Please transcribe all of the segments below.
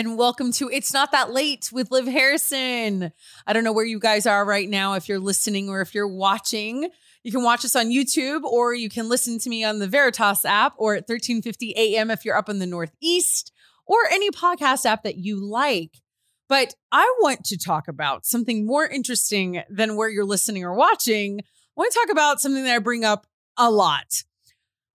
And welcome to It's Not That Late with Liv Harrison. I don't know where you guys are right now, if you're listening or if you're watching. You can watch us on YouTube or you can listen to me on the Veritas app or at 1350 AM if you're up in the Northeast or any podcast app that you like. But I want to talk about something more interesting than where you're listening or watching. I want to talk about something that I bring up a lot.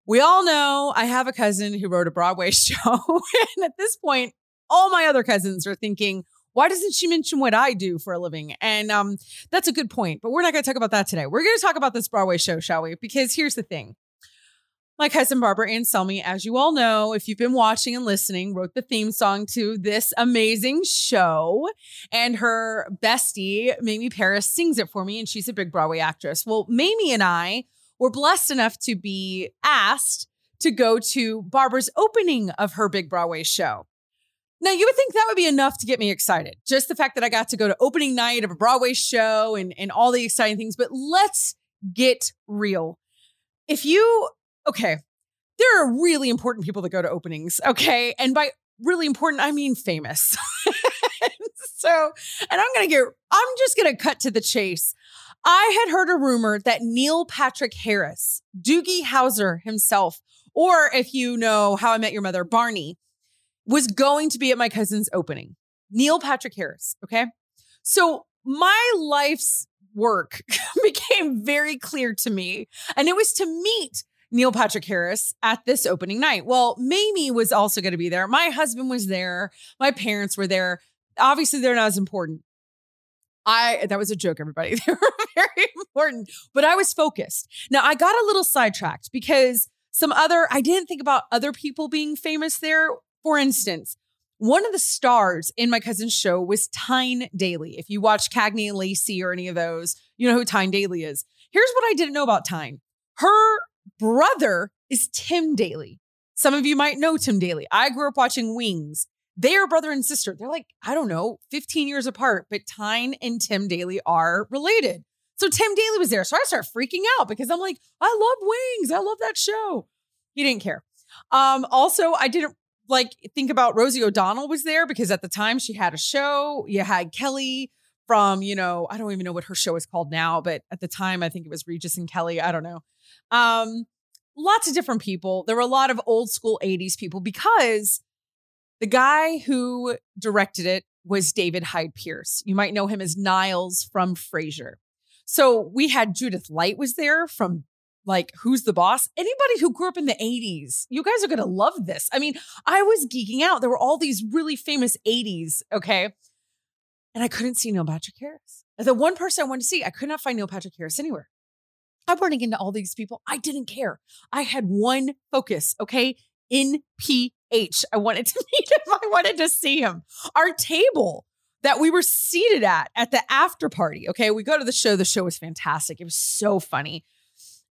We all know I have a cousin who wrote a Broadway show. and at this point, all my other cousins are thinking, why doesn't she mention what I do for a living? And um, that's a good point, but we're not going to talk about that today. We're going to talk about this Broadway show, shall we? Because here's the thing. My cousin Barbara Anselmi, as you all know, if you've been watching and listening, wrote the theme song to this amazing show. And her bestie, Mamie Parris, sings it for me, and she's a big Broadway actress. Well, Mamie and I were blessed enough to be asked to go to Barbara's opening of her big Broadway show. Now, you would think that would be enough to get me excited. Just the fact that I got to go to opening night of a Broadway show and, and all the exciting things. But let's get real. If you, okay, there are really important people that go to openings, okay? And by really important, I mean famous. so, and I'm going to get, I'm just going to cut to the chase. I had heard a rumor that Neil Patrick Harris, Doogie Howser himself, or if you know How I Met Your Mother, Barney, was going to be at my cousin's opening. Neil Patrick Harris. Okay. So my life's work became very clear to me, and it was to meet Neil Patrick Harris at this opening night. Well, Mamie was also going to be there. My husband was there. My parents were there. Obviously, they're not as important. I that was a joke, everybody. They were very important, but I was focused. Now I got a little sidetracked because some other I didn't think about other people being famous there for instance, one of the stars in my cousin's show was Tyne Daly. If you watch Cagney and Lacey or any of those, you know who Tyne Daly is. Here's what I didn't know about Tyne. Her brother is Tim Daly. Some of you might know Tim Daly. I grew up watching Wings. They are brother and sister. They're like, I don't know, 15 years apart, but Tyne and Tim Daly are related. So Tim Daly was there. So I started freaking out because I'm like, I love Wings. I love that show. He didn't care. Um, also, I didn't like think about Rosie O'Donnell was there because at the time she had a show. You had Kelly from, you know, I don't even know what her show is called now, but at the time I think it was Regis and Kelly. I don't know. Um, lots of different people. There were a lot of old school 80s people because the guy who directed it was David Hyde Pierce. You might know him as Niles from Frasier. So we had Judith Light was there from like who's the boss? Anybody who grew up in the 80s you guys are going to love this. I mean i was geeking out. There were all these really famous 80s okay? And i couldn't see neil patrick harris. The one person i wanted to see i could not find neil patrick harris anywhere. I'm running into all these people. I didn't care. I had one focus okay? In ph i wanted to meet him. I wanted to see him. Our table that we were seated at at the after party okay? We go to the show. The show was fantastic. It was so funny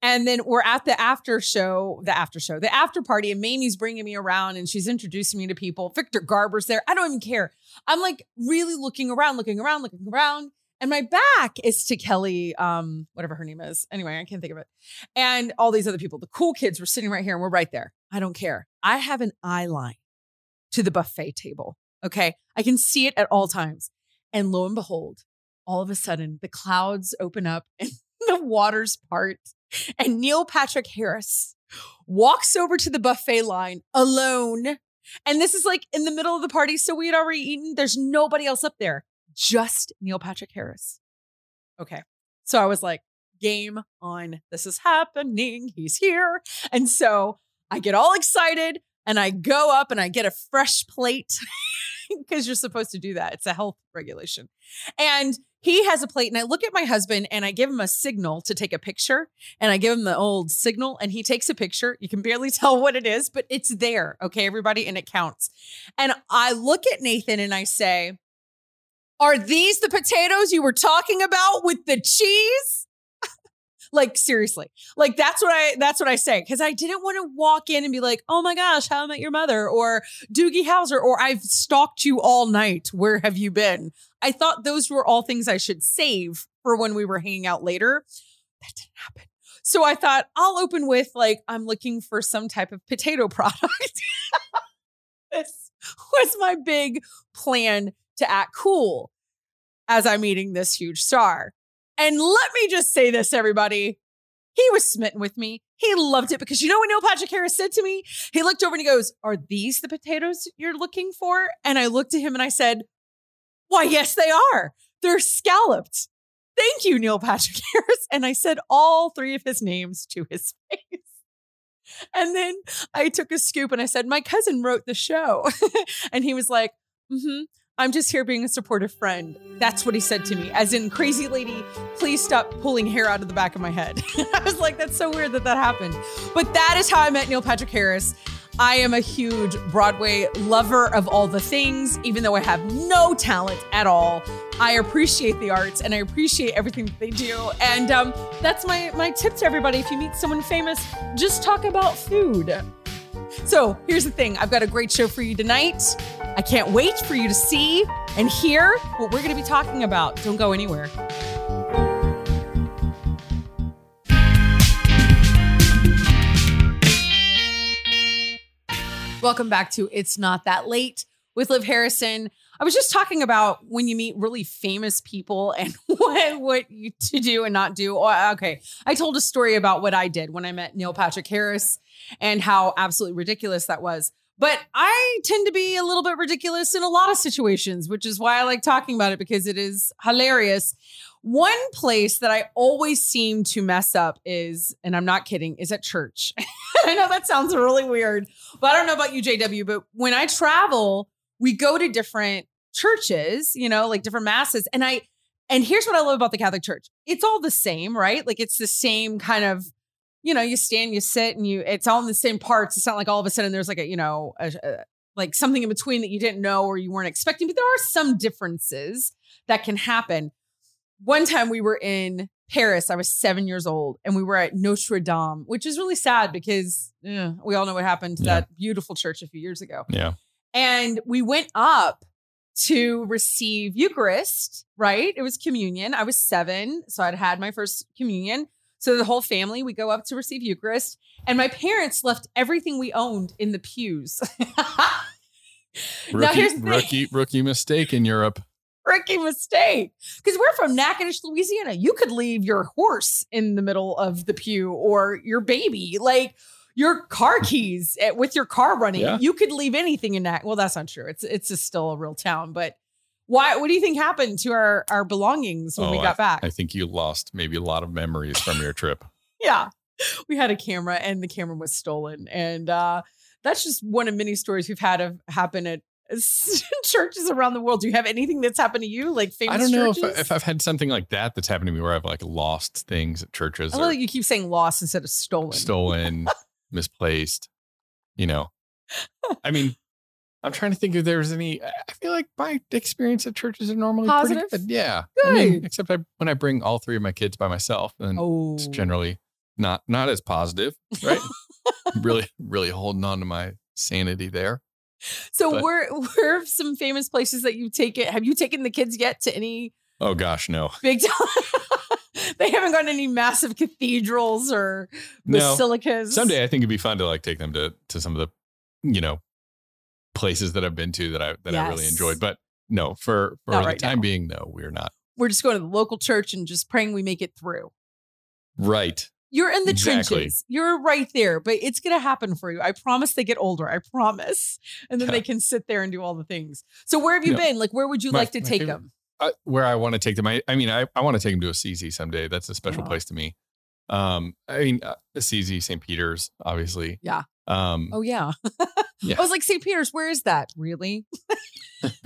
and then we're at the after show, the after show, the after party, and Mamie's bringing me around and she's introducing me to people. Victor Garber's there. I don't even care. I'm like really looking around, looking around, looking around. And my back is to Kelly, um, whatever her name is. Anyway, I can't think of it. And all these other people, the cool kids were sitting right here and we're right there. I don't care. I have an eye line to the buffet table. Okay. I can see it at all times. And lo and behold, all of a sudden the clouds open up and waters part and Neil Patrick Harris walks over to the buffet line alone. And this is like in the middle of the party. So we had already eaten. There's nobody else up there, just Neil Patrick Harris. Okay. So I was like, game on. This is happening. He's here. And so I get all excited and I go up and I get a fresh plate because you're supposed to do that. It's a health regulation. And he has a plate and I look at my husband and I give him a signal to take a picture and I give him the old signal and he takes a picture. You can barely tell what it is, but it's there. Okay, everybody, and it counts. And I look at Nathan and I say, Are these the potatoes you were talking about with the cheese? Like seriously like that's what i that's what i say because i didn't want to walk in and be like oh my gosh how i met your mother or doogie howser or i've stalked you all night where have you been I thought those were all things I should save for when we were hanging out later. That didn't happen. So I thought I'll open with like, I'm looking for some type of potato product. this was my big plan to act cool as I'm meeting this huge star. And let me just say this, everybody. He was smitten with me. He loved it because you know what Neil Patrick Harris said to me? He looked over and he goes, Are these the potatoes you're looking for? And I looked at him and I said, Why, yes, they are. They're scalloped. Thank you, Neil Patrick Harris. And I said all three of his names to his face. And then I took a scoop and I said, My cousin wrote the show. and he was like, Mm hmm. I'm just here being a supportive friend. That's what he said to me, as in, crazy lady, please stop pulling hair out of the back of my head. I was like, that's so weird that that happened. But that is how I met Neil Patrick Harris. I am a huge Broadway lover of all the things, even though I have no talent at all. I appreciate the arts and I appreciate everything that they do. And um, that's my my tip to everybody. If you meet someone famous, just talk about food. So here's the thing I've got a great show for you tonight. I can't wait for you to see and hear what we're going to be talking about. Don't go anywhere. Welcome back to It's Not That Late with Liv Harrison. I was just talking about when you meet really famous people and what, what you to do and not do. Oh, okay. I told a story about what I did when I met Neil Patrick Harris and how absolutely ridiculous that was. But I tend to be a little bit ridiculous in a lot of situations, which is why I like talking about it because it is hilarious. One place that I always seem to mess up is, and I'm not kidding, is at church. I know that sounds really weird, but I don't know about you, JW, but when I travel, we go to different churches, you know, like different masses. And I, and here's what I love about the Catholic Church it's all the same, right? Like it's the same kind of, you know, you stand, you sit, and you, it's all in the same parts. It's not like all of a sudden there's like a, you know, a, a, like something in between that you didn't know or you weren't expecting, but there are some differences that can happen one time we were in Paris. I was seven years old, and we were at Notre Dame, which is really sad because eh, we all know what happened to Yeah. that beautiful church a few years ago. Yeah. And we went up to receive Eucharist, right? It was communion. I was seven, so I'd had my first communion. So the whole family, we go up to receive Eucharist, and my parents left everything we owned in the pews. Now, Rookie, here's the rookie, rookie mistake in Europe. Rookie mistake. Because we're from Natchitoches, Louisiana. You could leave your horse in the middle of the pew or your baby, like your car keys eh, with your car running. Yeah. You could leave anything in that. Well, that's not true. It's it's just still a real town. But why? What do you think happened to our our belongings when we Oh, got back? I think you lost maybe a lot of memories from your trip. yeah, we had a camera and the camera was stolen, and uh, that's just one of many stories we've had of happen at. churches around the world. Do you have anything that's happened to you, like famous I don't know if, churches? if I've had something like that that's happened to me where I've like lost things at churches I or love you keep saying lost instead of stolen. stolen, misplaced, you know. I mean, I'm trying to think if there's any. I feel like my experience at churches are normally Positive? pretty good. Yeah. I mean, except I, when I bring all three of my kids by myself, then Oh, it's generally not not as positive, right? really, really holding on to my sanity there. so but- where where are some famous places that you've taken? Have you taken the kids yet to any Oh gosh, no. big time? they haven't got any massive cathedrals or No. basilicas. Someday I think it'd be fun to like take them to to some of the, you know, places that I've been to that I that I really enjoyed. But no, for for Not the right time now. being, no, we're not. we're just going to the local church and just praying we make it through. Right. You're in the Exactly. trenches. You're right there, but it's going to happen for you. I promise they get older. I promise. And then Yeah. they can sit there and do all the things. So where have you No. been? Like, where would you My- like to take favorite- them? Uh, where I want to take them, I, I mean, I, I want to take them to Assisi someday. That's a special Oh. place to me. Um, I mean, uh, Assisi, St. Peter's, obviously. Yeah. Um, Oh, yeah. Yeah. I was like, St. Peter's, where is that? Really?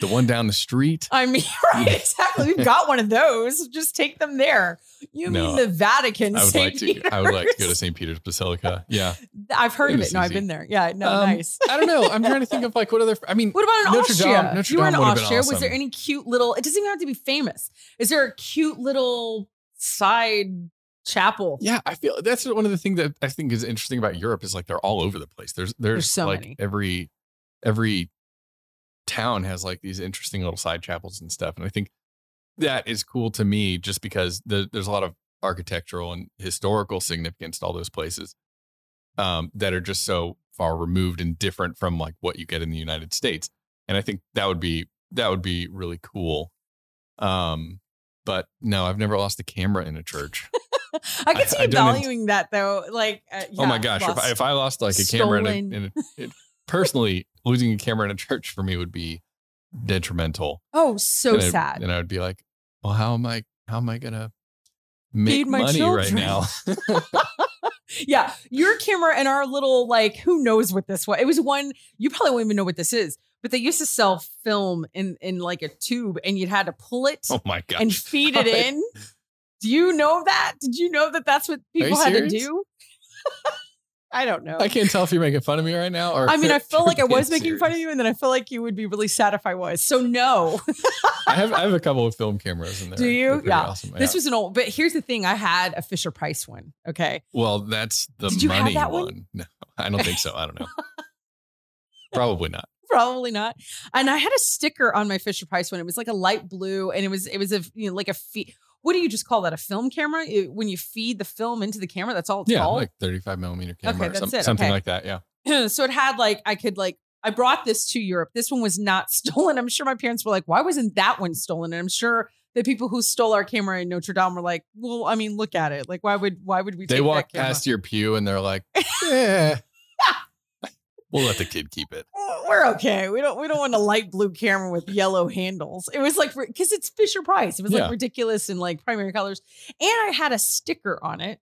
the one down the street. I mean, right, exactly. We've got one of those. Just take them there. You No, mean the Vatican? I would St. like to. I would like to go to St. Peter's Basilica. Yeah. I've heard It of it. No, I've been there. Yeah, no, Um, nice. I don't know. I'm trying to think of like what other. I mean, What about in Notre Austria? Dame- Notre you were in Austria. Was there any cute little? It doesn't even have to be famous. Is there a cute little side chapel? Yeah, I feel that's one of the things that I think is interesting about Europe is like they're all over the place. There's there's, so like many. every every town has like these interesting little side chapels and stuff, and I think that is cool to me just because the, there's a lot of architectural and historical significance to all those places um, that are just so far removed and different from like what you get in the United States. And I think that would be that would be really cool. Um, but no, I've never lost a camera in a church. I could see I you int- valuing that though. Like, uh, oh my yeah, gosh, if. I, if I lost like a camera in a, in a personally losing a camera in a church for me would be detrimental. oh, so and I- sad. And I would be like, well, how am I how am I gonna make Feed my money right now? yeah, your camera and our little like, who knows what this was? It was one you probably won't even know what this is, but they used to sell film in in like a tube, and you'd had to pull it oh my gosh. and feed it in. Do you know that? Did you know that that's what people had to do? I don't know. I can't tell if you're making fun of me right now or I mean, I feel like I was making fun of you, and then I feel like you would be really sad if I was. So no, I have I have a couple of film cameras in there. Do you? Yeah. Awesome. this Yeah. was an old. But here's the thing: I had a Fisher Price one. Okay, well, that's the Did you have money that one. one? No, I don't think so. I don't know. Probably not. probably not. And I had a sticker on my Fisher Price one. It was like a light blue, and it was it was a you know like a feed. What do you just call that? A film camera? It- when you feed the film into the camera, that's all it's Yeah, called. like 35 millimeter camera or that's some- it, something okay. like that. Yeah. so it had like I could like I brought this to Europe. This one was not stolen. I'm sure my parents were like, why wasn't that one stolen? And I'm sure the people who stole our camera in Notre Dame were like, well, I mean, look at it. Like, why would why would we? They take walk that camera? past your pew and they're like, yeah, we'll let the kid keep it. We're okay. We don't we don't want a light blue camera with yellow handles. It was like because it's Fisher Price. It was Yeah. like ridiculous in like primary colors. And I had a sticker on it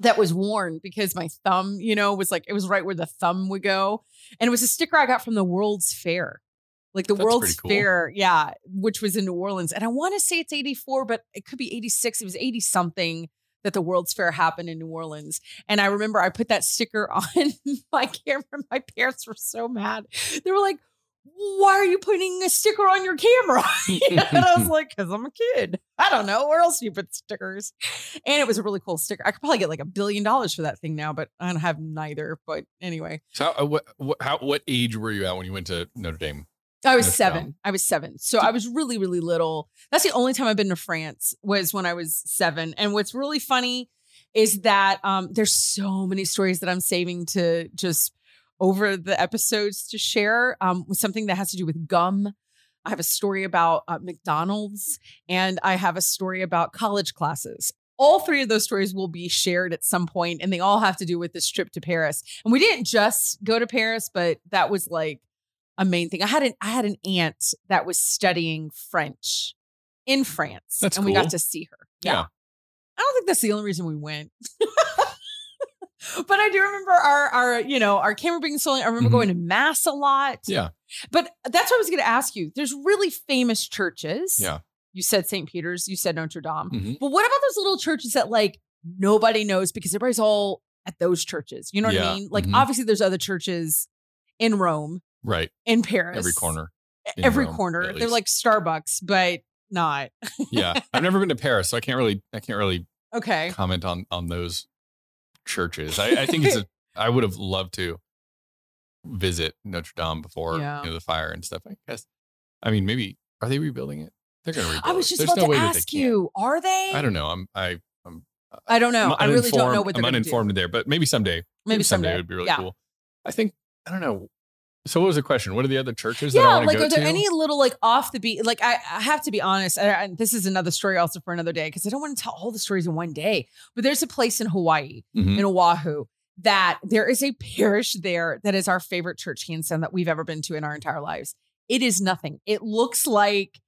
that was worn because my thumb, you know, was like it was right where the thumb would go. And it was a sticker I got from the World's Fair. Like the That's World's cool. Fair, yeah, which was in New Orleans. And I want to say it's 84, but it could be 86. It was 80 something that the World's Fair happened in New Orleans. And I remember I put that sticker on my camera. My parents were so mad. They were like, why are you putting a sticker on your camera? and I was like, because I'm a kid. I don't know. Where else do you put stickers? And it was a really cool sticker. I could probably get like a billion dollars for that thing now, but I don't have neither. But anyway, So, uh, what, what, how, what age were you at when you went to Notre Dame? I was seven. I was seven. So I was really, really little. That's the only time I've been to France was when I was seven. And what's really funny is that um, there's so many stories that I'm saving to just over the episodes to share um, with something that has to do with gum. I have a story about uh, McDonald's and I have a story about college classes. All three of those stories will be shared at some point, and they all have to do with this trip to Paris. And we didn't just go to Paris, but that was like a main thing. I had an I had an aunt that was studying French in France, That's and we got to see her. Yeah. I don't think that's the only reason we went. but I do remember our our you know our camera being stolen. I remember Mhm. going to mass a lot. Yeah. But that's what I was going to ask you. There's really famous churches. Yeah. You said St. Peter's. You said Notre Dame. Mhm. But what about those little churches that like nobody knows because everybody's all at those churches? You know what Yeah. I mean? Like Mhm. obviously there's other churches in Rome, Right. in Paris, Every corner. every Rome, corner. They're like Starbucks, but not. Yeah. I've never been to Paris, so I can't really, I can't really Okay. comment on, on those churches. I, I think it's a, I would have loved to visit Notre Dame before Yeah. you know, the fire and stuff. I guess. I mean, maybe are they rebuilding it? They're going to rebuild I was it. just There's about no to ask you, are they? Uh, I don't know. I'm I I don't know. I'm really don't know what they're I'm to do. uninformed there, but maybe someday. Maybe someday. it would be really yeah. cool. I think I don't know. So what was the question? What are the other churches that I Yeah, like go are there to? any little like off the beat? Like I, I have to be honest. I, I- this is another story also for another day because I don't want to tell all the stories in one day. But there's a place in Hawaii Mhm. in Oahu that there is a parish there that is our favorite church, Hanson, that we've ever been to in our entire lives. It is nothing. It looks like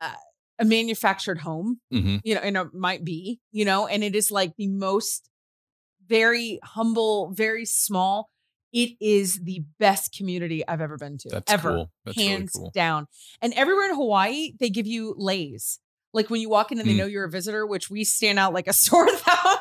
uh, a manufactured home, Mhm. you know, and it might be, you know, and it is like the most very humble, very small. It is the best community I've ever been to, That's ever, cool. That's really hands cool. down. And everywhere in Hawaii, they give you leis. Like when you walk in and they Mm. know you're a visitor, which we stand out like a sore thumb.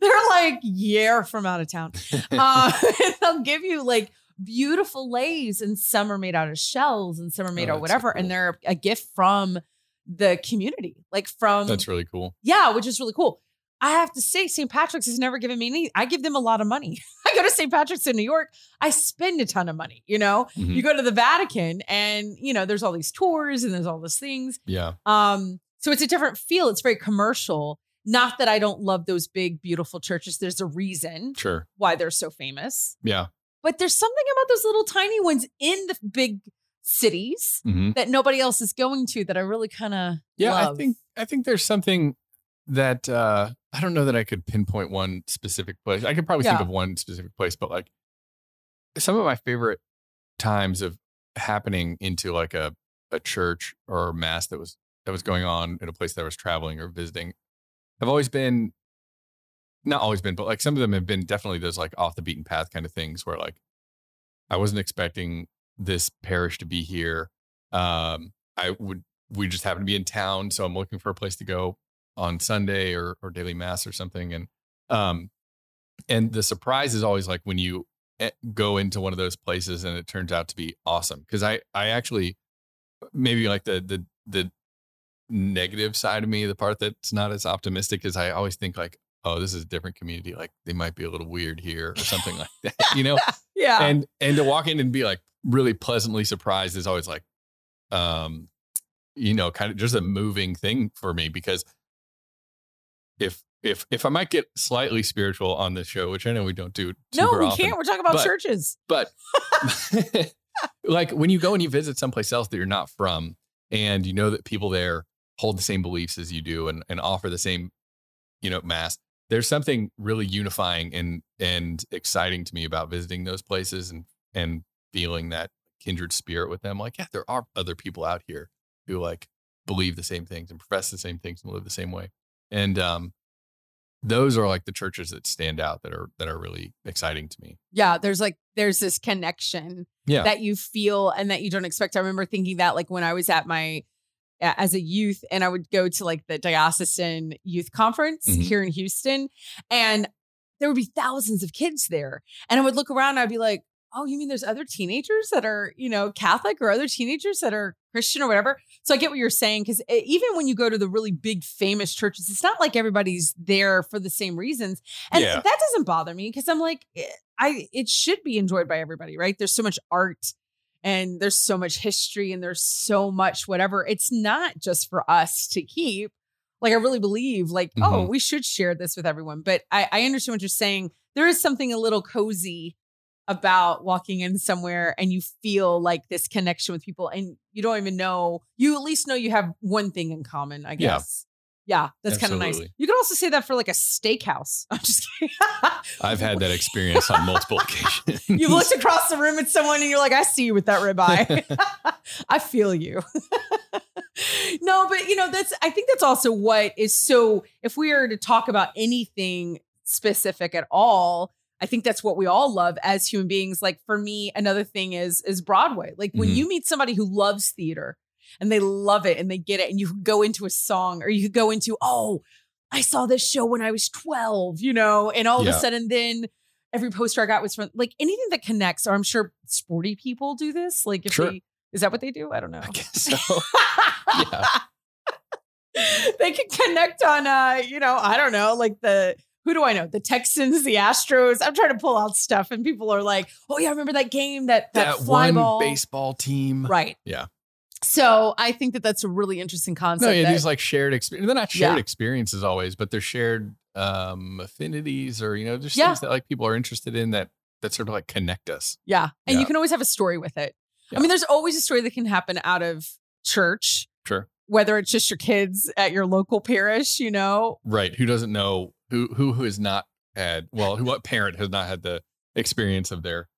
They're like, yeah, from out of town. Uh, and they'll give you like beautiful leis, and some are made out of shells, and some are made Oh, out of that's so whatever. cool. And they're a gift from the community, like from That's really cool. yeah, which is really cool. I have to say, St. Patrick's has never given me any. I give them a lot of money. I go to St. Patrick's in New York. I spend a ton of money. You know, Mhm. you go to the Vatican, and you know, there's all these tours and there's all these things. Yeah. Um, so it's a different feel. It's very commercial. Not that I don't love those big, beautiful churches. There's a reason Sure. why they're so famous. Yeah. But there's something about those little tiny ones in the big cities hmm that nobody else is going to that I really kind of Yeah. love. I think I think there's something that uh I don't know that I could pinpoint one specific place. I could probably think of one specific place, but like some of my favorite times of happening into like a a church or mass that was that was going on in a place that I was traveling or visiting have always been not always been, but like some of them have been definitely those like off the beaten path kind of things where like I wasn't expecting this parish to be here. Um, I would we just happen to be in town, so I'm looking for a place to go on Sunday or or daily mass or something, and um, and the surprise is always like when you eh, go into one of those places and it turns out to be awesome because I I actually maybe like the the the negative side of me, the part that's not as optimistic is I always think like, oh, this is a different community. Like they might be a little weird here or something like that, you know? yeah. And and to walk in and be like really pleasantly surprised is always like, um, you know, kind of just a moving thing for me because if if if I might get slightly spiritual on this show, which I know we don't do no, we often, can't. We're talking about but- churches. but like when you go and you visit someplace else that you're not from and you know that people there hold the same beliefs as you do and, and offer the same you know mass there's something really unifying and and exciting to me about visiting those places and and feeling that kindred spirit with them like yeah there are other people out here who like believe the same things and profess the same things and live the same way and um those are like the churches that stand out that are that are really exciting to me Yeah, there's like there's this connection yeah that you feel and that you don't expect. I remember thinking that like when I was at my as a youth and I would go to like the diocesan youth conference Mhm. here in Houston and there would be thousands of kids there and I would look around and I'd be like, "Oh, you mean there's other teenagers that are, you know, Catholic or other teenagers that are Christian or whatever?" So I get what you're saying cuz even when you go to the really big famous churches, it's not like everybody's there for the same reasons. And Yeah. that doesn't bother me because I'm like eh, I it should be enjoyed by everybody, right? There's so much art and there's so much history and there's so much whatever. It's not just for us to keep. Like I really believe, like, oh, Mhm. we should share this with everyone. But I, I understand what you're saying. There is something a little cozy about walking in somewhere and you feel like this connection with people and you don't even know, you at least know you have one thing in common, I guess. Yeah, Yeah, that's kind of nice. You could also say that for like a steakhouse. I'm just kidding. I've had that experience on multiple occasions. You've looked across the room at someone and you're like, I see you with that ribeye. I feel you. no, but you know, that's I think that's also what is so if we are to talk about anything specific at all, I think that's what we all love as human beings. Like for me, another thing is is Broadway. Like when Mhm. you meet somebody who loves theater and they love it and they get it, and you go into a song or you go into, oh, I saw this show when I was 12, you know, and all of a sudden then every poster I got was from like anything that connects, or I'm sure sporty people do this. Like if Sure. they is that what they do? I don't know. I guess so. Yeah. they can connect on uh, you know, I don't know, like the who do I know? The Texans, the Astros. I'm trying to pull out stuff and people are like, "Oh yeah, I remember that game that that, That fly one ball." baseball team. Right. Yeah. So, I think that that's a really interesting concept. No, yeah, that- these like shared experience. They're not shared Yeah. experiences always, but they're shared um affinities or you know, just Yeah. things that like people are interested in that that sort of like connect us. Yeah. And Yeah. you can always have a story with it. I mean, there's always a story that can happen out of church, Sure. whether it's just your kids at your local parish, you know. Right. Who doesn't know who who who has not had well, who what parent has not had the experience of their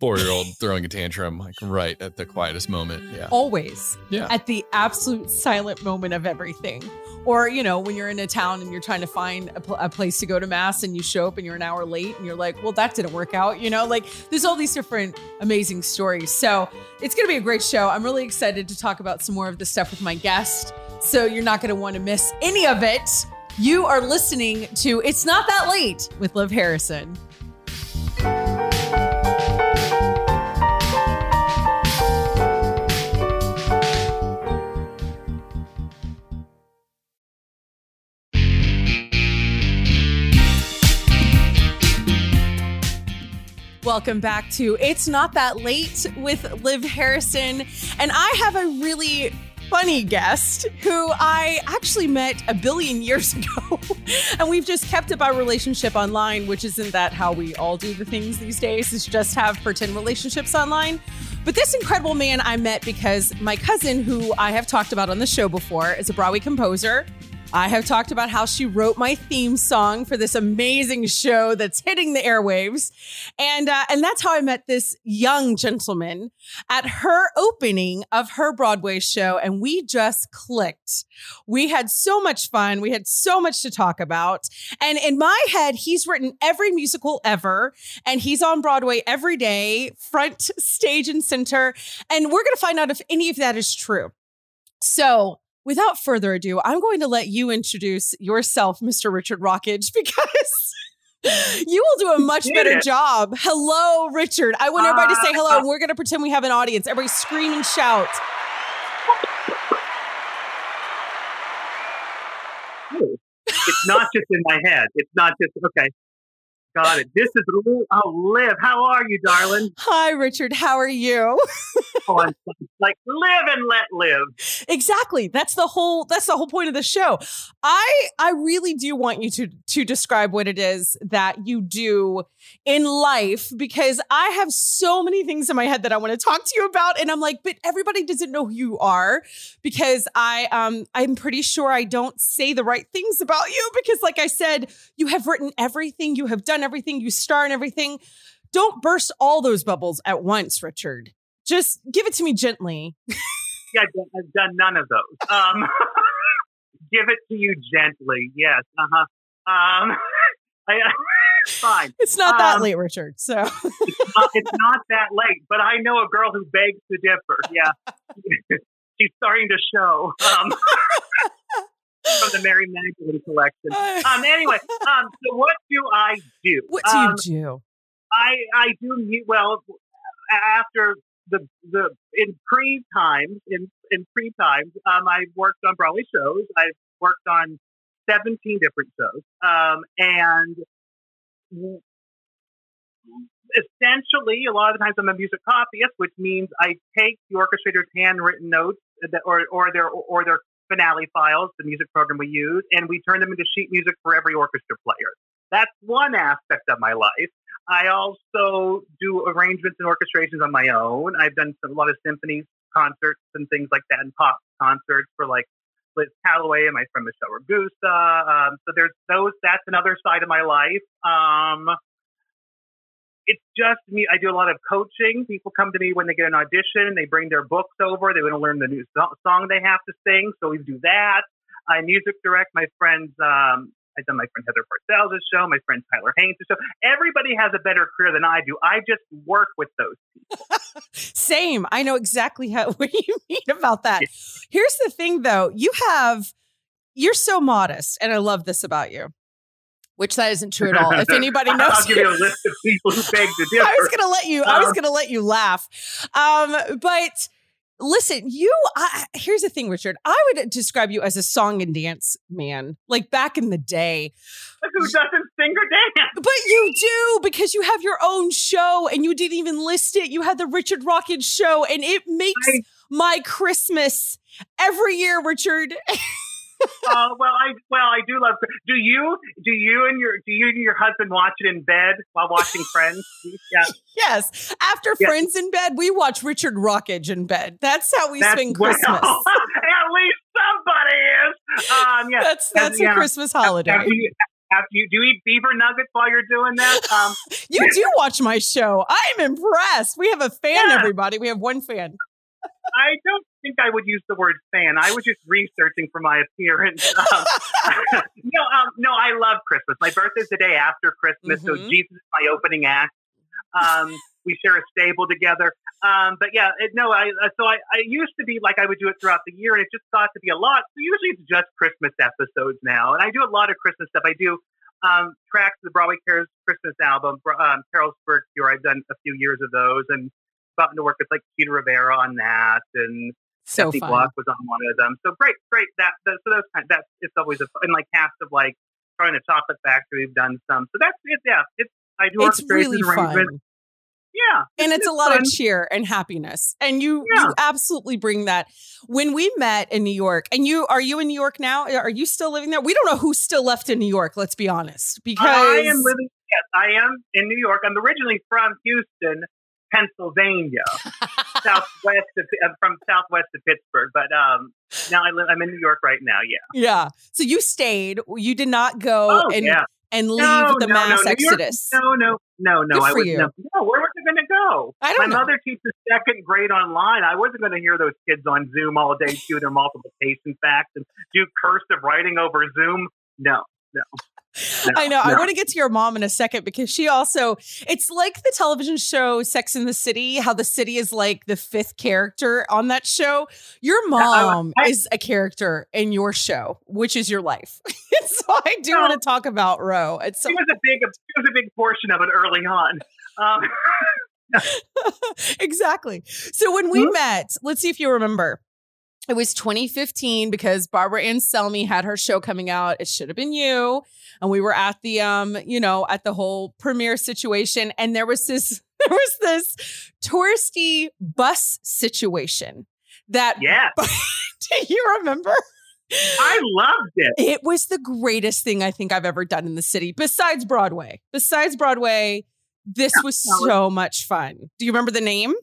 four year old throwing a tantrum like right at the quietest moment. Yeah. Always Yeah. at the absolute silent moment of everything. Or, you know, when you're in a town and you're trying to find a, pl- a place to go to mass and you show up and you're an hour late and you're like, well, that didn't work out. You know, like there's all these different amazing stories. So it's going to be a great show. I'm really excited to talk about some more of this stuff with my guest. So you're not going to want to miss any of it. You are listening to It's Not That Late with Liv Harrison. Welcome back to It's Not That Late with Liv Harrison. And I have a really funny guest who I actually met a billion years ago. and we've just kept up our relationship online, which isn't that how we all do the things these days, is just have pretend relationships online. But this incredible man I met because my cousin, who I have talked about on the show before, is a Broadway composer. I have talked about how she wrote my theme song for this amazing show that's hitting the airwaves, and uh, and that's how I met this young gentleman at her opening of her Broadway show, and we just clicked. We had so much fun. We had so much to talk about, and in my head, he's written every musical ever, and he's on Broadway every day, front stage and center, and we're gonna find out if any of that is true. So without further ado, I'm going to let you introduce yourself, Mr. Richard Rockage, because you will do a much better job. Hello, Richard. I want everybody to say hello, ah. and we're going to pretend we have an audience. Everybody scream and shout. Oh. It's not just in my head. It's not just, okay. Got it. This is oh, Liv. How are you, darling? Hi, Richard. How are you? oh, I'm like live and let live. Exactly. That's the whole. That's the whole point of the show. I I really do want you to to describe what it is that you do in life because I have so many things in my head that I want to talk to you about, and I'm like, but everybody doesn't know who you are because I um I'm pretty sure I don't say the right things about you because, like I said, you have written everything, you have done everything, you star and everything. Don't burst all those bubbles at once, Richard. Just give it to me gently. yeah, I've done none of those. Um, give it to you gently. Yes. Uh huh. Um, I, fine. It's not that um, late, Richard. So it's, not, it's not that late, but I know a girl who begs to differ. Yeah, she's starting to show. Um, from the Mary Magdalene collection. Um, anyway, um, so what do I do? What do um, you do? I I do well after the the in pre times in in pre times. Um, I worked on Broadway shows. I've worked on seventeen different shows, um, and essentially, a lot of the times I'm a music copyist, which means I take the orchestrator's handwritten notes that, or or their or their finale files, the music program we use, and we turn them into sheet music for every orchestra player. That's one aspect of my life. I also do arrangements and orchestrations on my own. I've done a lot of symphonies, concerts, and things like that, and pop concerts for like Liz Callaway and my friend Michelle Ragusa. Um, so there's those. That's another side of my life. Um, it's just me. I do a lot of coaching. People come to me when they get an audition. They bring their books over. They want to learn the new song they have to sing. So we do that. I music direct my friends. Um, I've done my friend Heather Parcells' show, my friend Tyler Haynes' show. Everybody has a better career than I do. I just work with those people. Same. I know exactly how, what you mean about that. Here's the thing, though. You have, you're so modest, and I love this about you which that isn't true at all. If anybody knows, I'll give you a list of people who beg to differ. I was going to let you. I was um, going to let you laugh, um, but listen, you. I, here's the thing, Richard. I would describe you as a song and dance man, like back in the day. Who doesn't sing or dance? But you do because you have your own show, and you didn't even list it. You had the Richard Rocket show, and it makes I, my Christmas every year, Richard. uh, well, I well, I do love. Do you do you and your do you and your husband watch it in bed while watching Friends? Yeah. Yes. After yes. Friends in bed, we watch Richard Rockage in bed. That's how we that's, spend Christmas. Well, at least somebody is. Um, yeah. That's that's a yeah. Christmas holiday. Have you, have you do you eat beaver nuggets while you're doing that? Um, you do watch my show. I'm impressed. We have a fan, yeah. everybody. We have one fan. I don't think I would use the word fan. I was just researching for my appearance. Um, no, um, no, I love Christmas. My birthday's the day after Christmas, mm-hmm. so Jesus is my opening act. Um, we share a stable together. Um, but yeah, it, no, I uh, so I, I used to be like I would do it throughout the year, and it just got to be a lot. So usually it's just Christmas episodes now, and I do a lot of Christmas stuff. I do um, tracks of the Broadway Cares Christmas album, um, Carol's Cure. I've done a few years of those, and gotten to work with like Peter Rivera on that, and so Stephanie Block was on one of them. So great, great. That, that so those kind that it's always a and like cast of like trying a chocolate factory. We've done some. So that's it. Yeah, it's I do it's really fun. Yeah. and it's a lot fun. of cheer and happiness and you Yeah. you absolutely bring that when we met in new york and you are you in new york now are you still living there we don't know who's still left in new york let's be honest because I am living. Yes, I am in New York. I'm originally from Houston, Pennsylvania, southwest of, uh, from southwest of Pittsburgh. But um, now I live. I'm in New York right now. Yeah. yeah so you stayed you did not go Oh, and yeah. and leave No, the no, mass no, New York- exodus No, no, no, no. Good I was no. no where was I going to go? I My don't know. mother teaches second grade online. I wasn't going to hear those kids on Zoom all day do their multiplication facts and do cursive writing over Zoom. No, no. No I know. I want to get to your mom in a second because she also, it's like the television show Sex in the City, how the city is like the fifth character on that show. Your mom I- is a character in your show, which is your life. so I do No. want to talk about Ro. It's so She was a big, she was a big portion of it early on. Um, exactly. So when we Mhm. met, let's see if you remember. It was 2015 because Barbara Anselmi had her show coming out. It should have been you. And we were at the um, you know, at the whole premiere situation. And there was this, there was this touristy bus situation that yeah, do you remember? I loved it. It was the greatest thing I think I've ever done in the city, besides Broadway. Besides Broadway, this was no, so much fun. Do you remember the name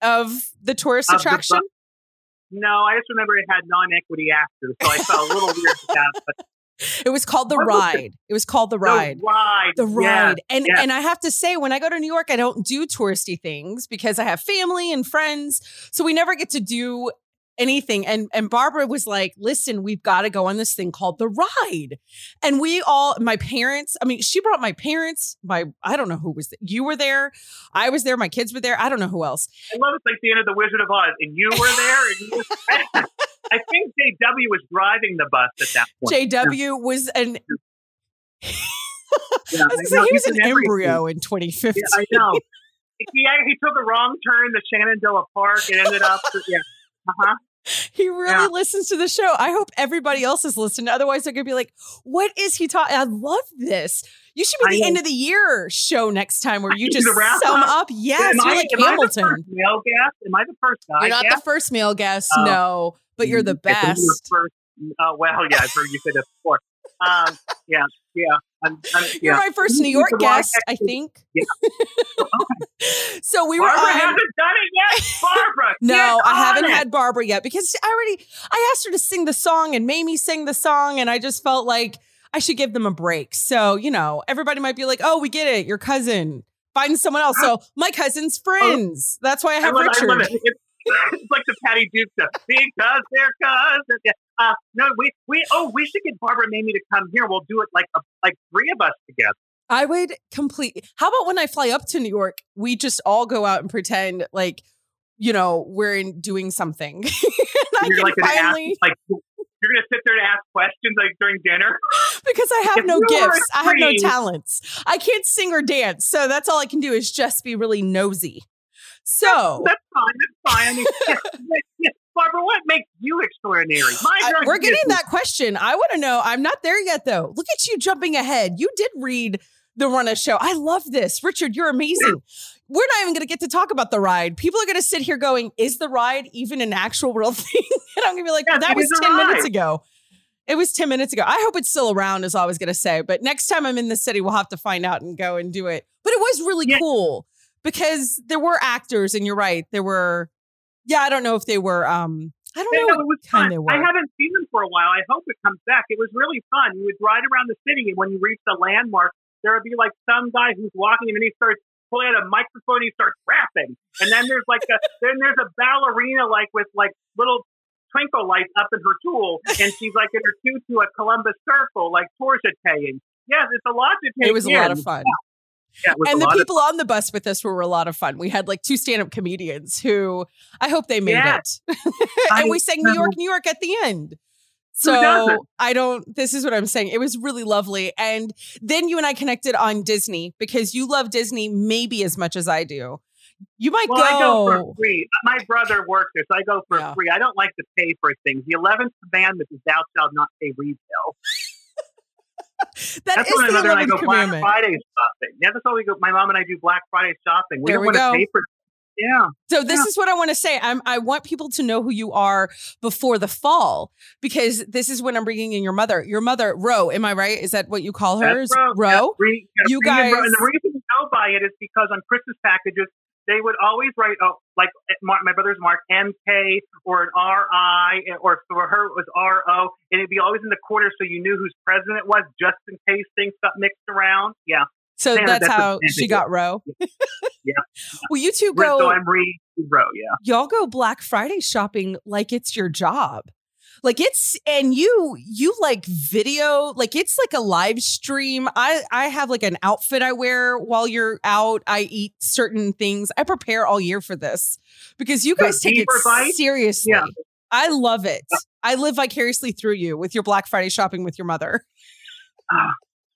of the tourist Of the attraction? No, I just remember it had non-equity actors, so I felt a little weird with that. But it was called the What was it? ride. It was called the ride. The ride. The ride. and and I have to say, when I go to New York, I don't do touristy things because I have family and friends. So we never get to do anything. And and Barbara was like, listen, we've got to go on this thing called the ride. And we all, my parents, I mean, she brought my parents, my, I don't know who was there. You were there. I was there. My kids were there. I don't know who else. I love it's like the end of the Wizard of Oz, and you were there. And you, I think JW was driving the bus at that point. JW was an, Yeah, was I say, know, he was an embryo in 2015. Yeah, I know. He, he took a wrong turn to Shenandoah Park and ended up. Yeah. Uh huh. He really Yeah. listens to the show. I hope everybody else is listening. Otherwise, they're gonna be like, "What is he talking?" I love this. You should be I the know. end of the year show next time, where you just sum up. up. Yes, am you're I, like am I the Hamilton. first male guest? Am I the first guy You're not guest? the first male guest, Oh. no, but you're the If the best. First, uh, well, yeah, I've heard you say that before. Um, yeah, yeah. I'm, I'm, You're yeah. my first New York guest, I think. Yeah. so we were. Barbara hasn't done it yet. Barbara, No, I haven't it. had Barbara yet because I already I asked her to sing the song and Mamie sing the song and I just felt like I should give them a break. So, you know, everybody might be like, "Oh, we get it. Your cousin. Find someone else." So, my cousin's oh. friends. That's why I I have I Richard. love it. It's, it's like the Patty Duke stuff. Because they're cousins. Yeah. Uh, no, we we oh we should get Barbara and Mamie to come here. We'll do it like a, like three of us together. I would complete. How about when I fly up to New York, we just all go out and pretend like, you know, we're in doing something. You're like finally ask like you're gonna sit there and ask questions like during dinner. because I have If no gifts. I have no talents. I can't sing or dance. So that's all I can do is just be really nosy. So That's fine. That's fine. I mean, yes, yes, Barbara, what makes you extraordinary? My I- we're getting that question. I want to know. I'm not there yet, though. Look at you jumping ahead. You did read the run of show. I love this. Richard, you're amazing. We're not even going to get to talk about the ride. People are going to sit here going, is the ride even an actual real thing? and I'm going to be like, Yes, that was is a 10 minutes ago. It was 10 minutes ago. I hope it's still around, is all I was going to say. But next time I'm in the city, we'll have to find out and go and do it. But it was really cool because there were actors, and you're right. There were, yeah, I don't know if they were, um, I don't know no, what kind fun. they were. I haven't seen them for a while. I hope it comes back. It was really fun. You would ride around the city, and when you reach the landmark, there would be like some guy who's walking, and then he starts pulling out a microphone. He starts rapping, and then there's like a then there's a ballerina like with like little twinkle lights up in her tulle, and she's like in her tutu at Columbus Circle, like torsateing. Yes, it's a lot to take. it was a lot of fun. Yeah, was and the lot of people on the bus with us were a lot of fun. We had like two stand-up comedians who I hope they made Yeah. it. I and we sang New York. New York at the end. So I don't this is what I'm saying. It was really lovely. And then you and I connected on Disney because you love Disney maybe as much as I do. You might Well, I go go. for free. My brother works there, so I go for Yeah. free. I don't like to pay for things. The eleventh commandment is "Thou shalt not pay retail." That That's is when my the mother and I 11th go Black commandment. Friday shopping. Yeah, that's how we go. My mom and I do Black Friday shopping. We There don't we want go. to pay for. Yeah, So this Yeah. is what I want to say. I'm I want people to know who you are before the fall because this is when I'm bringing in your mother. Your mother, Ro. Am I right? Is that what you call her? Ro. Ro? Yeah, You guys- And the reason we know by it is because on Christmas packages they would always write, oh, like eh, my brother's mark MK or an RI, eh, or for her it was RO, and it'd be always in the corner so you knew whose president it was, just in case things got mixed around. Yeah, So Yeah, that's that's how she got Ro. Yeah. well, you two go. so I'm re. Yeah. y'all go Black Friday shopping like it's your job. Like it's and you you like video like it's like a live stream. I I have like an outfit I wear while you're out. I eat certain things. I prepare all year for this because you The guys take it bite? seriously. Yeah. I love it. I live vicariously through you with your Black Friday shopping with your mother.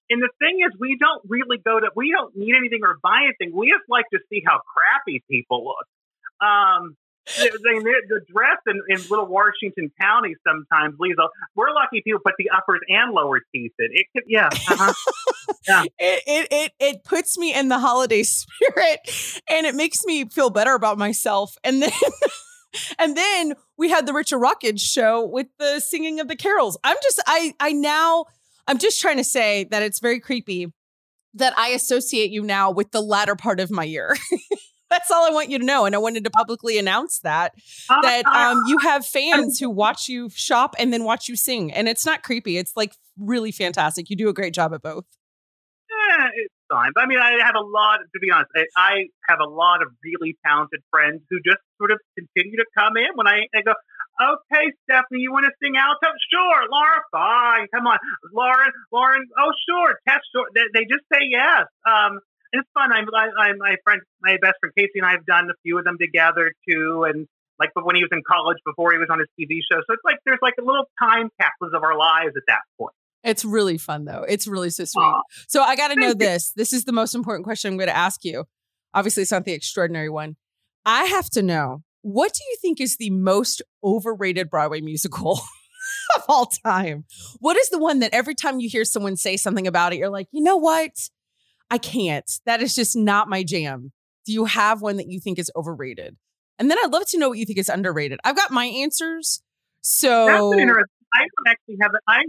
And the thing is, we don't really go to, we don't need anything or buy anything. We just like to see how crappy people look. Um, the dress in, in Little Washington County sometimes leaves. We're lucky people put the uppers and lower teeth in. It could, yeah. Uh-huh. it, it it it puts me in the holiday spirit and it makes me feel better about myself and then and then we had the richard rockage show with the singing of the carols i'm just i i now i'm just trying to say that it's very creepy that i associate you now with the latter part of my year that's all i want you to know and i wanted to publicly announce that that um, you have fans who watch you shop and then watch you sing and it's not creepy it's like really fantastic you do a great job at both Eh, it's fine. But I mean, I have a lot, to be honest, I, I have a lot of really talented friends who just sort of continue to come in when I, I go, okay, Stephanie, you want to sing alto? Sure. Laura, fine. Come on. Lauren, Lauren, oh, sure. Tess, sure. They, they just say yes. Um, it's fun. I'm, I, I, uh, my friend, my best friend Casey and I have done a few of them together too. And like but when he was in college before he was on his TV show. So it's like there's like a little time capsules of our lives at that point. It's really fun though. It's really so sweet. So I got to know this. This is the most important question I'm going to ask you. Obviously, it's not the extraordinary one. I have to know what do you think is the most overrated Broadway musical of all time? What is the one that every time you hear someone say something about it, you're like, you know what? I can't. That is just not my jam. Do you have one that you think is overrated? And then I'd love to know what you think is underrated. I've got my answers. So That's interesting. I don't actually have it. I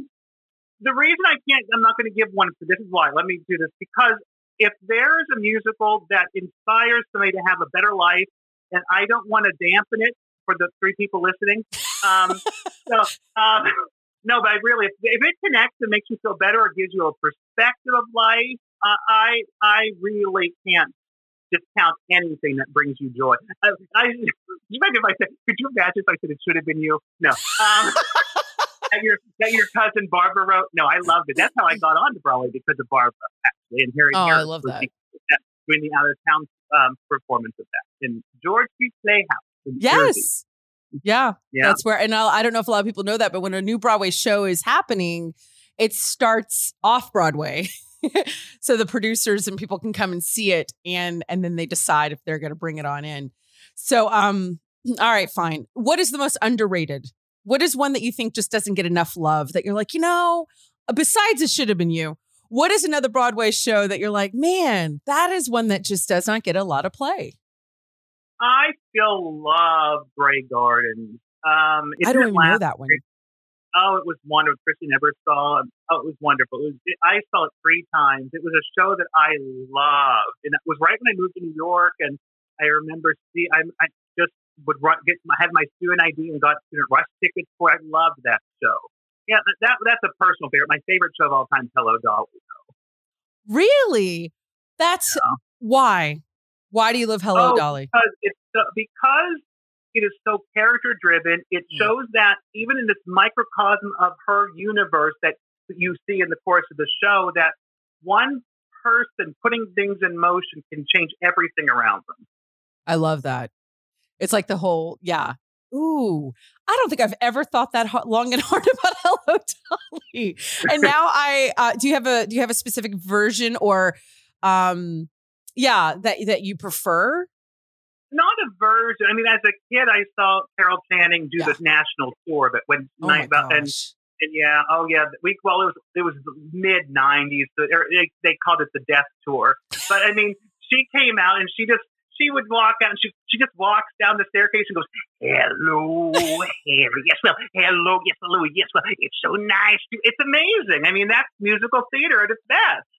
the reason I can't. I'm not going to give one. So This is why. Let me do this because if there is a musical that inspires somebody to have a better life, and I don't want to dampen it for the three people listening. Um, so, um, no, but I really, if, if it connects and makes you feel better or gives you a perspective of life, uh, I I really can't discount anything that brings you joy. I, I you imagine if I said, could you imagine if I said it should have been you? No. Um, that your that your cousin Barbara wrote. No, I loved it. That's how I got on to Broadway because of Barbara actually, and Harry. Oh, I Harris love was that. the- doing the out of town um, performance of that in George Street Playhouse. Yes. Yeah, Yeah. that's where, and I, I don't know if a lot of people know that, but when a new Broadway show is happening, it starts off Broadway. so the producers and people can come and see it and and then they decide if they're going to bring it on in. So um all right, fine. What is the most underrated? What is one that you think just doesn't get enough love that you're like, you know, besides it should have been you. What is another Broadway show that you're like, man, that is one that just does not get a lot of play? I still love Grey Gardens. Um, I don't even know that one. Oh, it was wonderful. Christy never saw. Oh, it was wonderful. It was, it, I saw it three times. It was a show that I loved, and it was right when I moved to New York. And I remember see, I, I just would run, get my had my student ID and got student rush tickets for. it. I loved that show. Yeah, that, that that's a personal favorite. My favorite show of all time, Hello Dolly. Really? That's why. Why do you love Hello Oh, Dolly? because it's so, because it is so character driven. It shows that even in this microcosm of her universe that you see in the course of the show, that one person putting things in motion can change everything around them. I love that. It's like the whole, yeah. Ooh, I don't think I've ever thought that ho- long and hard about Hello Dolly. And now I uh, do you have a do you have a specific version or um yeah, that that you prefer? Not a version. I mean, as a kid, I saw Carol Channing do Yeah. the national tour, oh but when Oh night about and. And yeah, oh yeah, we well it was it was mid '90s. They, they called it the Death Tour. But I mean, she came out and she just she would walk out and she she just walks down the staircase and goes, "Hello, Harry. Yes, well, hello, yes, hello, yes, well, it's so nice. To, it's amazing. I mean, that's musical theater at its best."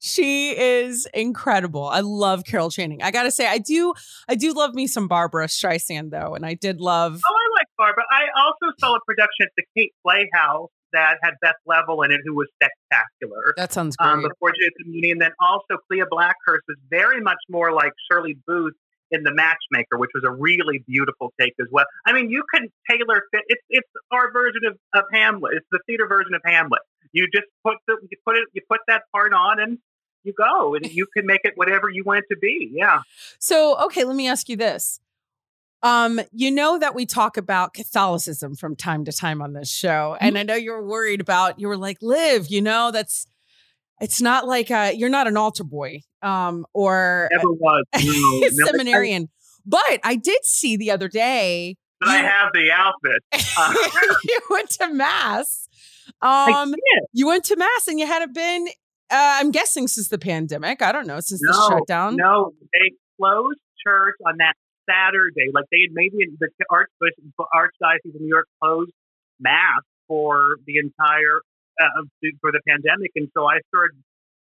She is incredible. I love Carol Channing. I gotta say, I do, I do love me some Barbra Streisand though, and I did love. Oh, I like Barbara. I also saw a production at the Kate Playhouse that had Beth Leavel in it, who was spectacular. That sounds great. Um, before Jason Mooney, and then also Klea Blackhurst is very much more like Shirley Booth in The Matchmaker, which was a really beautiful take as well. I mean, you can tailor fit. It's it's our version of, of Hamlet. It's the theater version of Hamlet. You just put the you put it you put that part on and you go and you can make it whatever you want it to be. Yeah. So okay, let me ask you this. Um, you know that we talk about Catholicism from time to time on this show, and I know you were worried about. You were like, "Live," you know that's." It's not like uh, you're not an altar boy, um, or Never was. No, a never- seminarian. But I did see the other day. But I have the outfit. Uh, you went to mass. Um, you went to mass, and you hadn't been. Uh, I'm guessing since the pandemic. I don't know since the shutdown. No, they closed church on that Saturday. Like they had maybe the Archbishop Archdiocese of New York closed mass for the entire uh, for the pandemic, and so I started.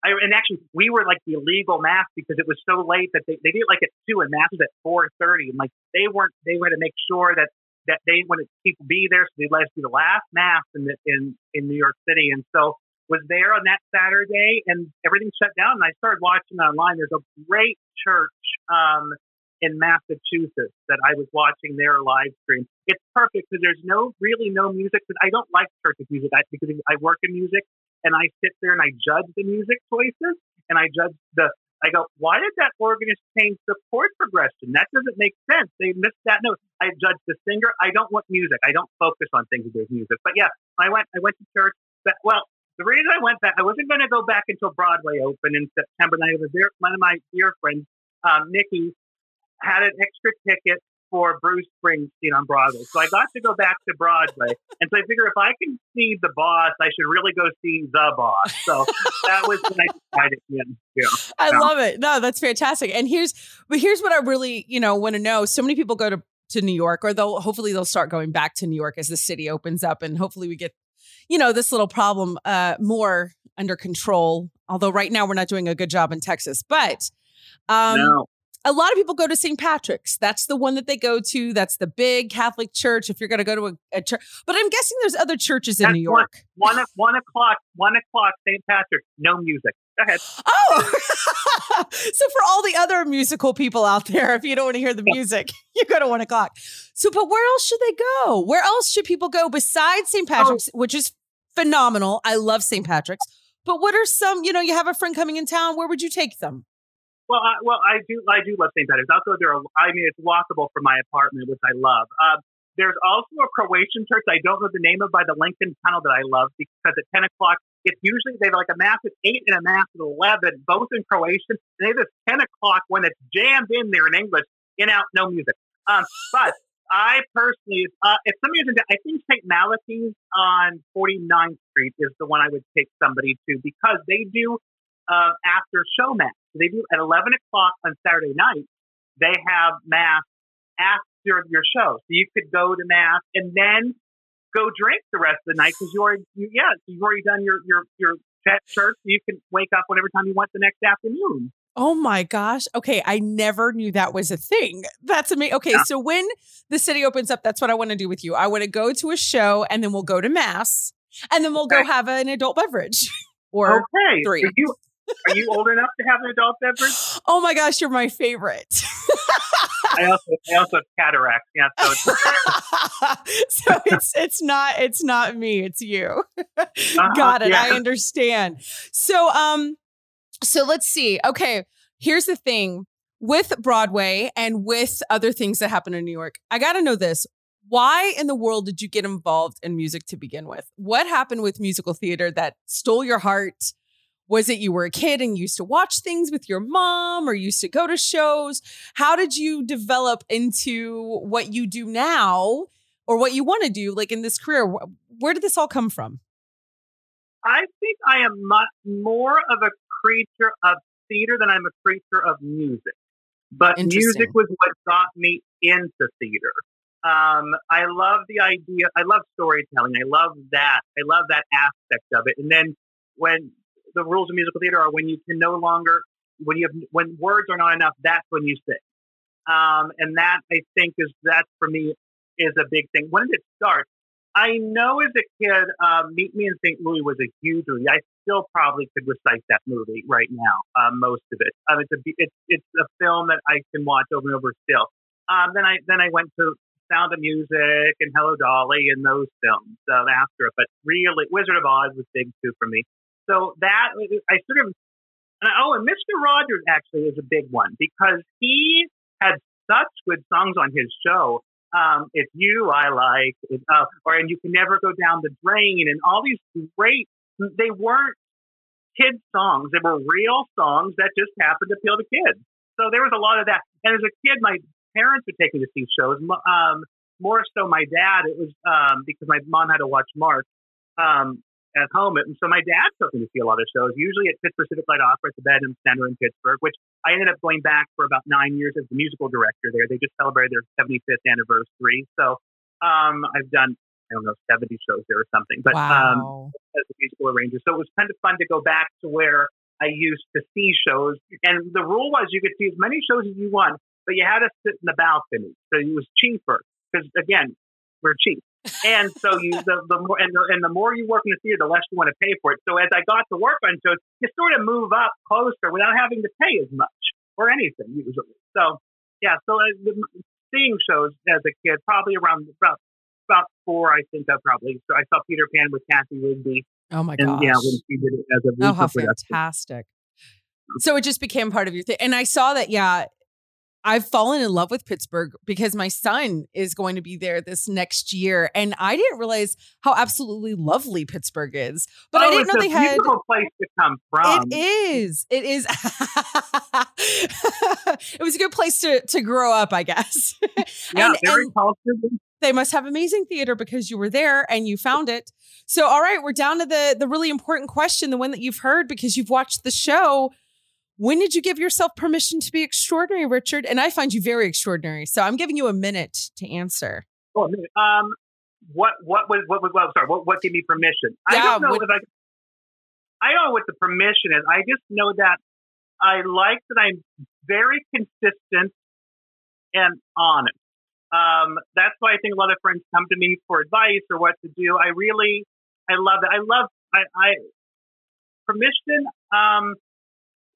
I, and actually, we were like the illegal mass because it was so late that they, they did like at two, and mass was at four thirty, and like they weren't. They had to make sure that that they wanted people be there, so they let us do the last mass in the, in in New York City, and so was there on that Saturday, and everything shut down. And I started watching online. There's a great church um, in Massachusetts that I was watching their live stream. It's perfect because there's no really no music. Because I don't like church music I, because I work in music, and I sit there and I judge the music choices, and I judge the. I go, why did that organist change the chord progression? That doesn't make sense. They missed that note. I judge the singer. I don't want music. I don't focus on things with music. But yeah, I went. I went to church. But, well, the reason I went back, I wasn't going to go back until Broadway opened in September. And I was there. One of my dear friends, um, Nikki, had an extra ticket for Bruce Springsteen on Broadway. So I got to go back to Broadway. And so I figure if I can see the boss, I should really go see the boss. So that was when I decided, yeah, yeah. I Yeah. love it. No, that's fantastic. And here's but here's what I really, you know, want to know. So many people go to to New York or they'll hopefully they'll start going back to New York as the city opens up and hopefully we get you know, this little problem uh more under control. Although right now we're not doing a good job in Texas. But um no. A lot of people go to St. Patrick's. That's the one that they go to. That's the big Catholic church. If you're going to go to a, a church, but I'm guessing there's other churches in That's New one- York. One, o- one o'clock, one o'clock, St. Patrick, no music. Go ahead. Oh, so for all the other musical people out there, if you don't want to hear the music, you go to one o'clock. So, but where else should they go? Where else should people go besides St. Oh. Patrick's, which is phenomenal? I love St. Patrick's. But what are some, you know, you have a friend coming in town. Where would you take them? Well, I, well, I do, I do love St. Peter's. Also, there, are, I mean, it's walkable from my apartment, which I love. Um, there's also a Croatian church I don't know the name of by the Lincoln Tunnel that I love because at 10 o'clock, it's usually they have like a mass at 8 and a mass at 11, both in Croatian. And they have this 10 o'clock when it's jammed in there in English, in out, no music. Um, but I personally, uh, if somebody is in, I think St. Malachi's on 49th Street is the one I would take somebody to because they do uh, after show mass. They do at 11 o'clock on Saturday night. They have mass after your show, so you could go to mass and then go drink the rest of the night because you already, you, yeah, you've already done your your your church. So you can wake up whenever time you want the next afternoon. Oh my gosh. Okay. I never knew that was a thing. That's amazing. Okay. Yeah. So when the city opens up, that's what I want to do with you. I want to go to a show and then we'll go to mass and then we'll go have an adult beverage or okay, three. Are you are you old enough to have an adult beverage? Oh my gosh, you're my favorite. I also I also have cataracts. Yeah, so it's, so it's it's not it's not me, it's you. uh-huh, Got it. yeah. I understand. So um so let's see. Okay, here's the thing with Broadway and with other things that happen in New York. I got to know this. Why in the world did you get involved in music to begin with? What happened with musical theater that stole your heart? Was it you were a kid and used to watch things with your mom or used to go to shows? How did you develop into what you do now? or what you want to do, like in this career? Where did this all come from? I think I am much more of a creature of theater than I'm a creature of music. But music was what got me into theater. Um, I love the idea. I love storytelling. I love that. I love that aspect of it. And then when the rules of musical theater are when you can no longer, when you have, when words are not enough, that's when you sing. Um, and that I think is that for me is a big thing. When did it start? I know as a kid, um, Meet Me in St. Louis was a huge movie. I still probably could recite that movie right now, um, most of it. Um, it's a it's it's a film that I can watch over and over still. Um, then I then I went to Sound of Music and Hello Dolly and those films uh, after it. But really, Wizard of Oz was big too for me. So that I sort of oh, and Mr. Rogers actually is a big one because he had such good songs on his show um, it's you I like, it, uh, or and you can never go down the drain, and all these great. They weren't kid songs; they were real songs that just happened to appeal to kids. So there was a lot of that. And as a kid, my parents would take me to see shows. Um, more so, my dad. It was um, because my mom had to watch Mark. Um, at home. And so my dad took me to see a lot of shows, usually at Pittsburgh Civic Light Opera at the Benedum Center in Pittsburgh, which I ended up going back for about nine years as the musical director there. They just celebrated their 75th anniversary. So um, I've done, I don't know, 70 shows there or something, but um, wow. um, as a musical arranger. So it was kind of fun to go back to where I used to see shows. And the rule was you could see as many shows as you want, but you had to sit in the balcony. So it was cheaper because, again, we're cheap and so you the, the more and the, and the more you work in the theater, the less you want to pay for it. So as I got to work on shows, you sort of move up closer without having to pay as much or anything usually. So yeah, so uh, seeing shows as a kid, probably around about about four, I think I probably so I saw Peter Pan with Cathy Rigby. Oh my god! Yeah, when she did it as a oh how fantastic! So it just became part of your thing, and I saw that. Yeah, I've fallen in love with Pittsburgh because my son is going to be there this next year, and I didn't realize how absolutely lovely Pittsburgh is. But oh, I didn't know they had a place to come from. It is. It is. it was a good place to to grow up, I guess. yeah, and, very and They must have amazing theater because you were there and you found it. So, all right, we're down to the the really important question, the one that you've heard because you've watched the show when did you give yourself permission to be extraordinary, Richard? And I find you very extraordinary. So I'm giving you a minute to answer. Oh, a minute. Um, what what was what was well, sorry, what what gave me permission? Yeah, I don't know what, if I I don't know what the permission is. I just know that I like that I'm very consistent and honest. Um, that's why I think a lot of friends come to me for advice or what to do. I really, I love it. I love, I, I permission. Um,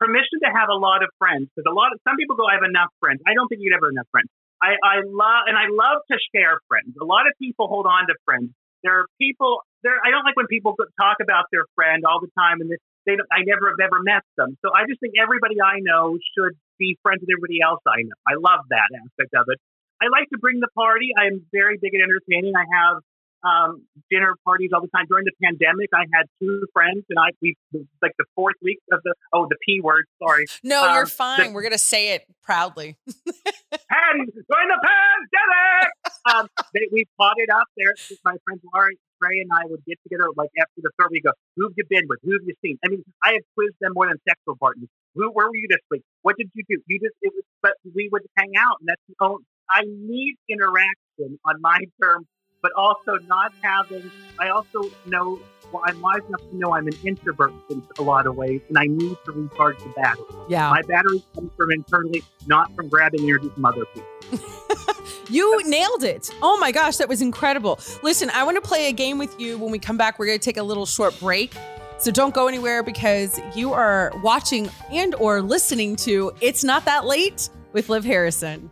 permission to have a lot of friends because a lot of some people go, I have enough friends. I don't think you'd ever have enough friends. I, I love and I love to share friends. A lot of people hold on to friends. There are people there. I don't like when people talk about their friend all the time and they don't, I never have ever met them. So I just think everybody I know should be friends with everybody else I know. I love that aspect of it. I like to bring the party. I am very big at entertaining. I have um, dinner parties all the time. During the pandemic, I had two friends, and I we like the fourth week of the oh the p word. Sorry. No, um, you're fine. The, We're gonna say it proudly. and during the pandemic, um, they, we potted up there. My friends Laurie, Ray, and I would get together like after the third week. Go, who have you been with? Who have you seen? I mean, I have quizzed them more than sexual partners. Who, where were you this week? What did you do? You just it was, but we would hang out, and that's the only. I need interaction on my terms but also not having, I also know, well, I'm wise enough to know I'm an introvert in a lot of ways, and I need to recharge the battery. Yeah. My battery comes from internally, not from grabbing energy from other people. you nailed it. Oh my gosh, that was incredible. Listen, I want to play a game with you when we come back. We're going to take a little short break. So don't go anywhere because you are watching and or listening to It's Not That Late with Liv Harrison.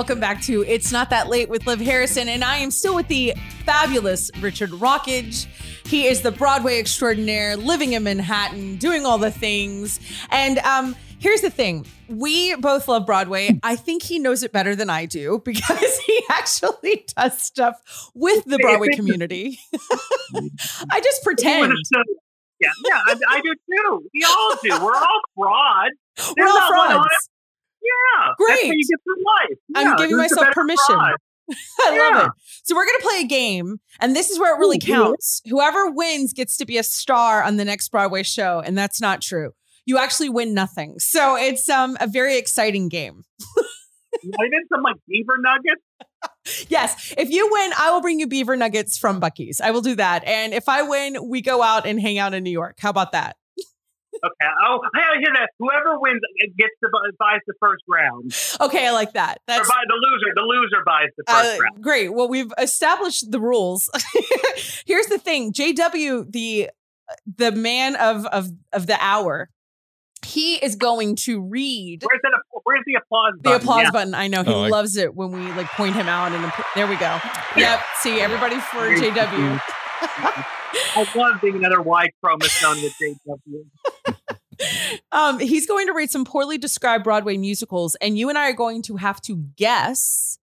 Welcome back to It's Not That Late with Liv Harrison, and I am still with the fabulous Richard Rockage. He is the Broadway extraordinaire, living in Manhattan, doing all the things. And um, here's the thing we both love Broadway. I think he knows it better than I do because he actually does stuff with the Broadway community. I just pretend. Yeah, yeah, I, I, do too. We all do. We're all frauds. We're all frauds. Yeah, great. You get through life. I'm yeah, giving myself permission. I Yeah. love it. So we're gonna play a game, and this is where it really Ooh, yeah. counts. Whoever wins gets to be a star on the next Broadway show, and that's not true. You actually win nothing. So it's um a very exciting game. I did some like beaver nuggets. Yes, if you win, I will bring you beaver nuggets from Buc-ee's. I will do that. And if I win, we go out and hang out in New York. How about that? Okay. Oh, I hear that. Whoever wins gets to bu- buys the first round. Okay, I like that. Or That's buy the loser. The loser buys the first Uh, round. great. Well, we've established the rules. Here's the thing: JW, the the man of of of the hour, he is going to read Where's that? Where's the applause the button? applause Yeah. button. I know he Oh, I- loves it when we like point him out and there we go. Yep. See everybody for JW. I love being another Y chromosome with JW. Um, he's going to read some poorly described Broadway musicals, and you and I are going to have to guess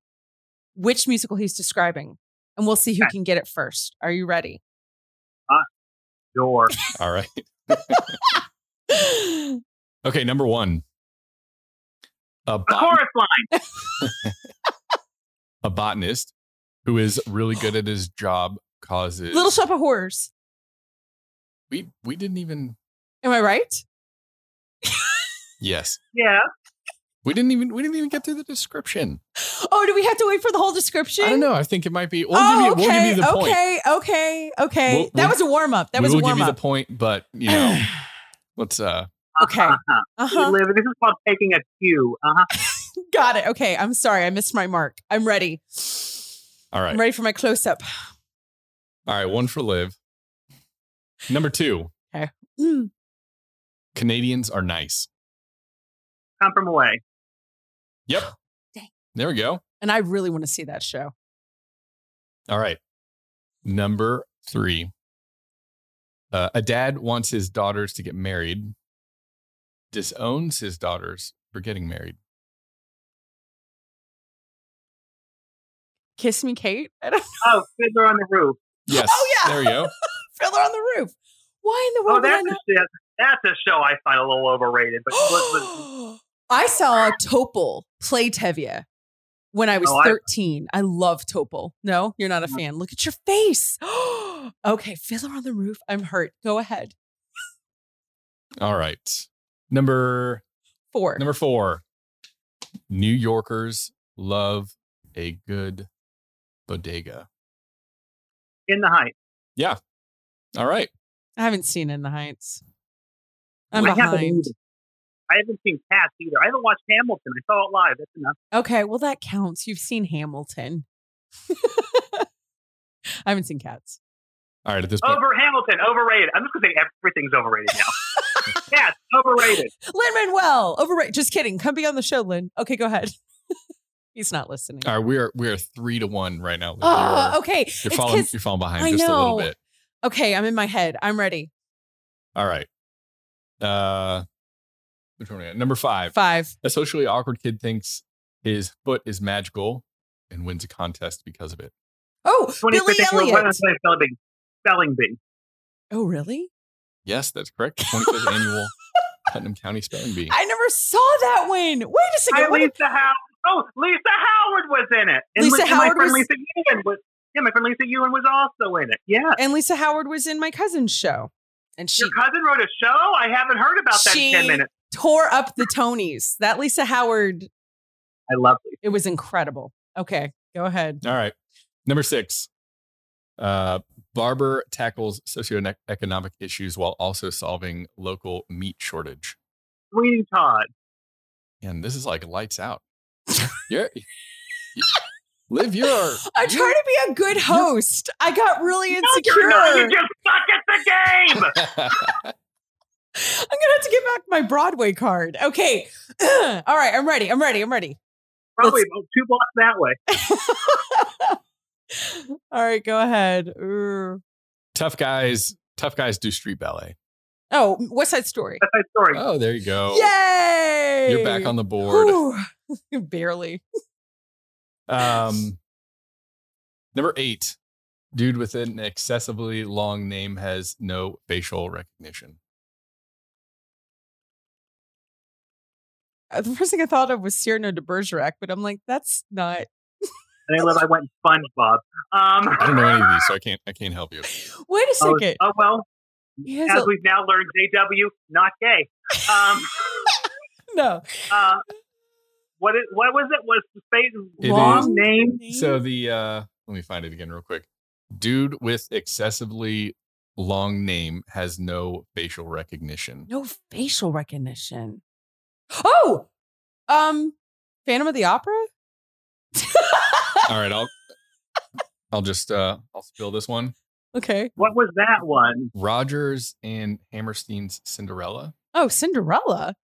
which musical he's describing, and we'll see who Okay. can get it first. Are you ready? Door. All right. Okay, number one. A, A chorus line. a botanist who is really good at his job causes Little Shop of Horrors. we we didn't even Am I right? yes Yeah. we didn't even we didn't even get through the description Oh, do we have to wait for the whole description? i don't know i think it might be we'll, oh, give, you, okay, we'll give you the point okay, okay, okay. We'll- that we'll- was a warm up. That was a warm up. We'll give warm you the up. point but you know let's uh Okay. Uh-huh. Uh-huh. Liv, This is called taking a cue. Uh-huh. Got it. Okay. I'm sorry. I missed my mark. I'm ready. all right I'm ready for my close up. All right one for live. number two Mm. canadians are nice Come from away. yep Dang. there we go And I really want to see that show. All right. Number three. Uh, a dad wants his daughters to get married, disowns his daughters for getting married. Kiss me, Kate. I don't Oh, Fiddler on the Roof. Yes. Oh, yeah. There you go. Fiddler on the Roof. Why in the Oh, world that's would I a, shit. that's a show I find a little overrated. But but- but- not? I saw Topol play Tevye when I was Oh, I- 13. I love Topol. No, you're not a mm-hmm. fan. Look at your face. okay, Fiddler on the Roof. I'm hurt. Go ahead. All right. Number Four. number four. New Yorkers love a good bodega. In the Heights. Yeah. All right. I haven't seen In the Heights. I'm I haven't behind. I haven't seen Cats either. I haven't watched Hamilton. I saw it live. That's enough. Okay, well that counts. You've seen Hamilton. I haven't seen Cats. All right. At this point, Over Hamilton, overrated. I'm just gonna say everything's overrated now. Cats, overrated. Lin Manuel, overrated. Just kidding. Come be on the show, Lynn. Okay, go ahead. He's not listening. all right, we are we are three to one right now. Oh, You're- okay. You're It's falling, 'cause- you're falling behind I just a little know. bit. Okay, I'm in my head. I'm ready. All right. Uh, which one we at? Number five. Five. A socially awkward kid thinks his foot is magical and wins a contest because of it. Oh, Billy Elliot. spelling bee. Spelling bee. Oh, really? Yes, that's correct. 25th annual Putnam County Spelling Bee. I never saw that one. Wait a second. Hi, what Lisa Howard. Oh, Lisa Howard was in it. And Lisa Li- and my Howard friend was- Lisa Ewan was. Yeah, my friend Lisa Ewan was also in it. Yeah. and Lisa Howard was in my cousin's show. And she Your cousin wrote a show? I haven't heard about that She- in 10 minutes. tore up the Tonys. That Lisa Howard, I love Lisa. it was incredible. Okay, go ahead. All right. Number six. Uh, Barber tackles socioeconomic issues while also solving local meat shortage. Sweeney Todd. And this is like lights out. You're, Liv, you're. I'm you- trying to be a good host. I got really No, insecure. you're not. You just suck at the game. I'm gonna have to get back my Broadway card. Okay. All right, I'm ready. I'm ready. I'm ready. Probably about two blocks that way. All right, go ahead. Ooh. Tough guys, tough guys do street ballet. Oh, West Side Story. That's my story. Oh, there you go. Yay! You're back on the board. Whew. Barely. Um, number eight, dude with an excessively long name has no facial recognition. Uh, The first thing I thought of was Cyrano de Bergerac, but I'm like, that's not. And I live. I went SpongeBob. Um, I don't know any of these, so I can't. I can't help you. Wait a oh, second. oh well, He as a- we've now learned, JW not gay. Um, no. uh, what is what was it? Was the space It long is- name? So the uh let me find it again real quick. Dude with excessively long name has no facial recognition. No facial recognition. Oh, um, Phantom of the Opera. All right, I'll I'll just uh I'll spill this one. okay. What was that one? Rodgers and Hammerstein's Cinderella. Oh, Cinderella.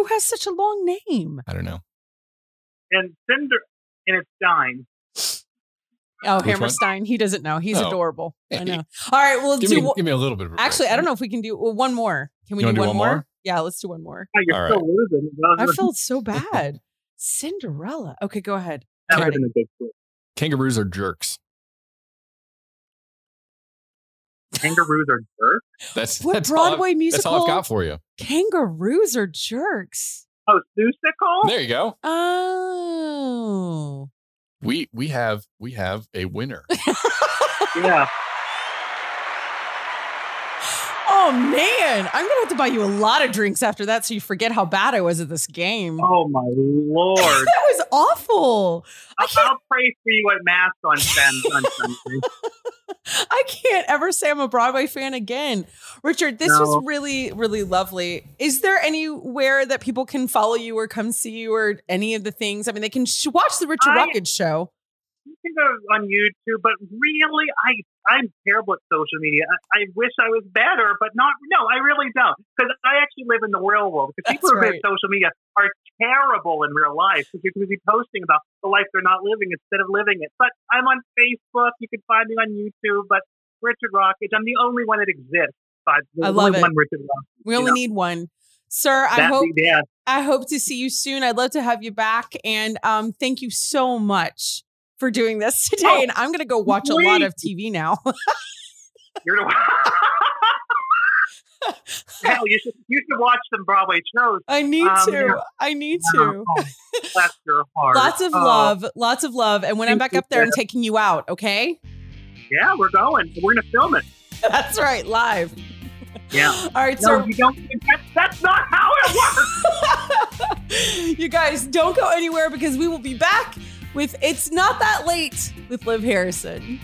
Who has such a long name? I don't know. And Cinder and it's Stein. Oh, Which one? Hammerstein. He doesn't know. He's Oh. adorable. I know. All right, we'll Give do. me give me a little bit of a Actually, break. I don't know if we can do well, one more. Can we You do one, do one more? more? Yeah, let's do one more. Oh, you're All still losing. I was- felt so bad. Cinderella. Okay, go ahead. that I'm would have ready. been a good clue. Kangaroos are jerks. Kangaroos are jerks. That's What that's all I've- Broadway That's all musical? I've got for you. Kangaroos are jerks. Oh, Seussical? There you go. Oh. We we have we have a winner. Yeah. Oh man, I'm gonna have to buy you a lot of drinks after that, so you forget how bad I was at this game. Oh my lord. that was awful. I I'll, can't, I'll pray for you at mass on on Sunday. I can't ever say I'm a Broadway fan again. Richard, this No. was really, really lovely. Is there anywhere that people can follow you or come see you or any of the things? I mean, they can sh- watch the Richard I- Rocket show. You can go on YouTube, but really, I I'm terrible at social media. I, I wish I was better, but not. No, I really don't, because I actually live in the real world. Because people who are right. at social media are terrible in real life because you're going to be posting about the life they're not living instead of living it. But I'm on Facebook. You can find me on YouTube. But Richard Rockage, I'm the only one that exists. But I love it. Richard Rockage. We only know. need one. Sir, I That hope. I hope to see you soon. I'd love to have you back. And um, thank you so much for doing this today. Oh, and I'm going to go watch a lot of TV now. You're the Hell, you should you should watch some Broadway shows. I need Um, to. yeah. I need to. Oh, bless your heart. Lots of Oh, love. Lots of love. And when I'm back up there, I'm taking you out. Okay. Yeah, we're going. We're gonna film it. That's right. Live. Yeah. All right. No, So you don't. That, that's not how it works. you guys don't go anywhere because we will be back with It's Not That Late with Liv Harrison.